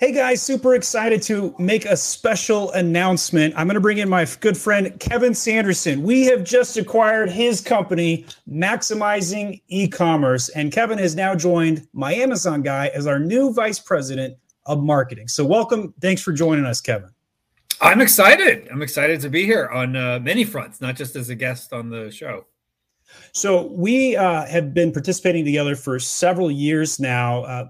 Hey guys, super excited to make a special announcement. I'm going to bring in my good friend Kevin Sanderson. We have just acquired his company, Maximizing E-commerce, and Kevin has now joined my Amazon guy as our new vice president of marketing. So welcome. Thanks for joining us, Kevin. I'm excited. I'm excited to be here on uh, many fronts, not just as a guest on the show. So we uh, have been participating together for several years now. Uh,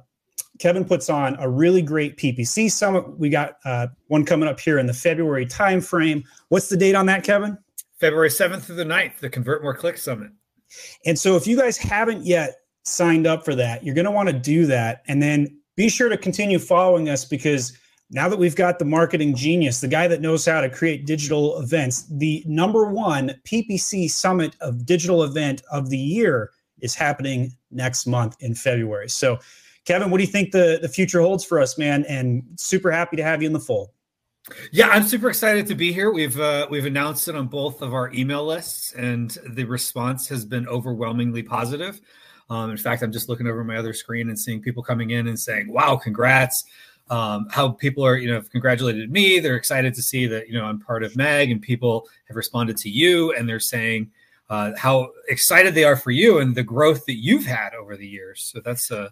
Kevin puts on a really great PPC summit. We got uh, one coming up here in the February timeframe. What's the date on that, Kevin? February 7th through the 9th, the Convert More Click Summit. And so if you guys haven't yet signed up for that, you're going to want to do that. And then be sure to continue following us because now that we've got the marketing genius, the guy that knows how to create digital events, the number one PPC summit of digital event of the year is happening next month in February. So Kevin, what do you think the, the future holds for us, man? And super happy to have you in the fold. Yeah, I'm super excited to be here. We've uh, we've announced it on both of our email lists, and the response has been overwhelmingly positive. Um, in fact, I'm just looking over my other screen and seeing people coming in and saying, "Wow, congrats!" Um, how people are, you know, congratulated me. They're excited to see that you know I'm part of Mag, and people have responded to you, and they're saying uh, how excited they are for you and the growth that you've had over the years. So that's uh,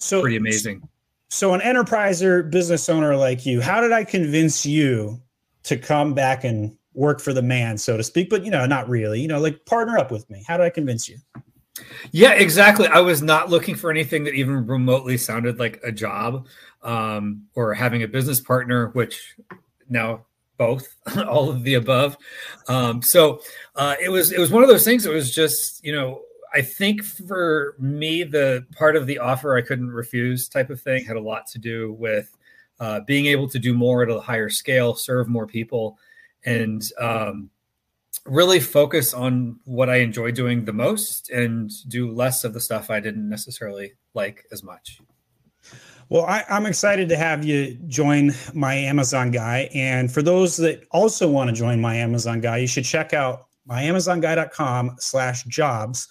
so pretty amazing. So, an enterpriser business owner like you, how did I convince you to come back and work for the man, so to speak? But you know, not really. You know, like partner up with me. How did I convince you? Yeah, exactly. I was not looking for anything that even remotely sounded like a job um, or having a business partner, which now both, all of the above. Um, so uh, it was it was one of those things. It was just you know I think for me, the part of the offer I couldn't refuse type of thing had a lot to do with uh, being able to do more at a higher scale, serve more people, and um, really focus on what I enjoy doing the most and do less of the stuff I didn't necessarily like as much. Well, I, am excited to have you join my Amazon guy. And for those that also want to join my Amazon guy, you should check out myamazonguy.com slash jobs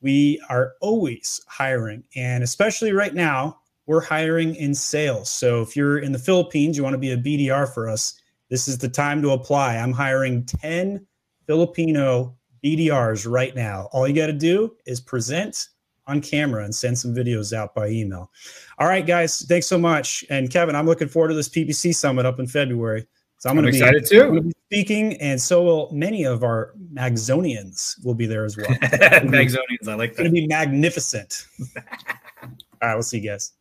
we are always hiring. And especially right now, we're hiring in sales. So if you're in the Philippines, you want to be a BDR for us, this is the time to apply. I'm hiring 10 Filipino BDRs right now. All you got to do is present on camera and send some videos out by email. All right, guys, thanks so much. And Kevin, I'm looking forward to this PPC summit up in February. So I'm, going to be excited too. Be speaking, and so will many of our Magzonians will be there as well. Magzonians, I like that. It's going to be magnificent. All right, we'll see you guys.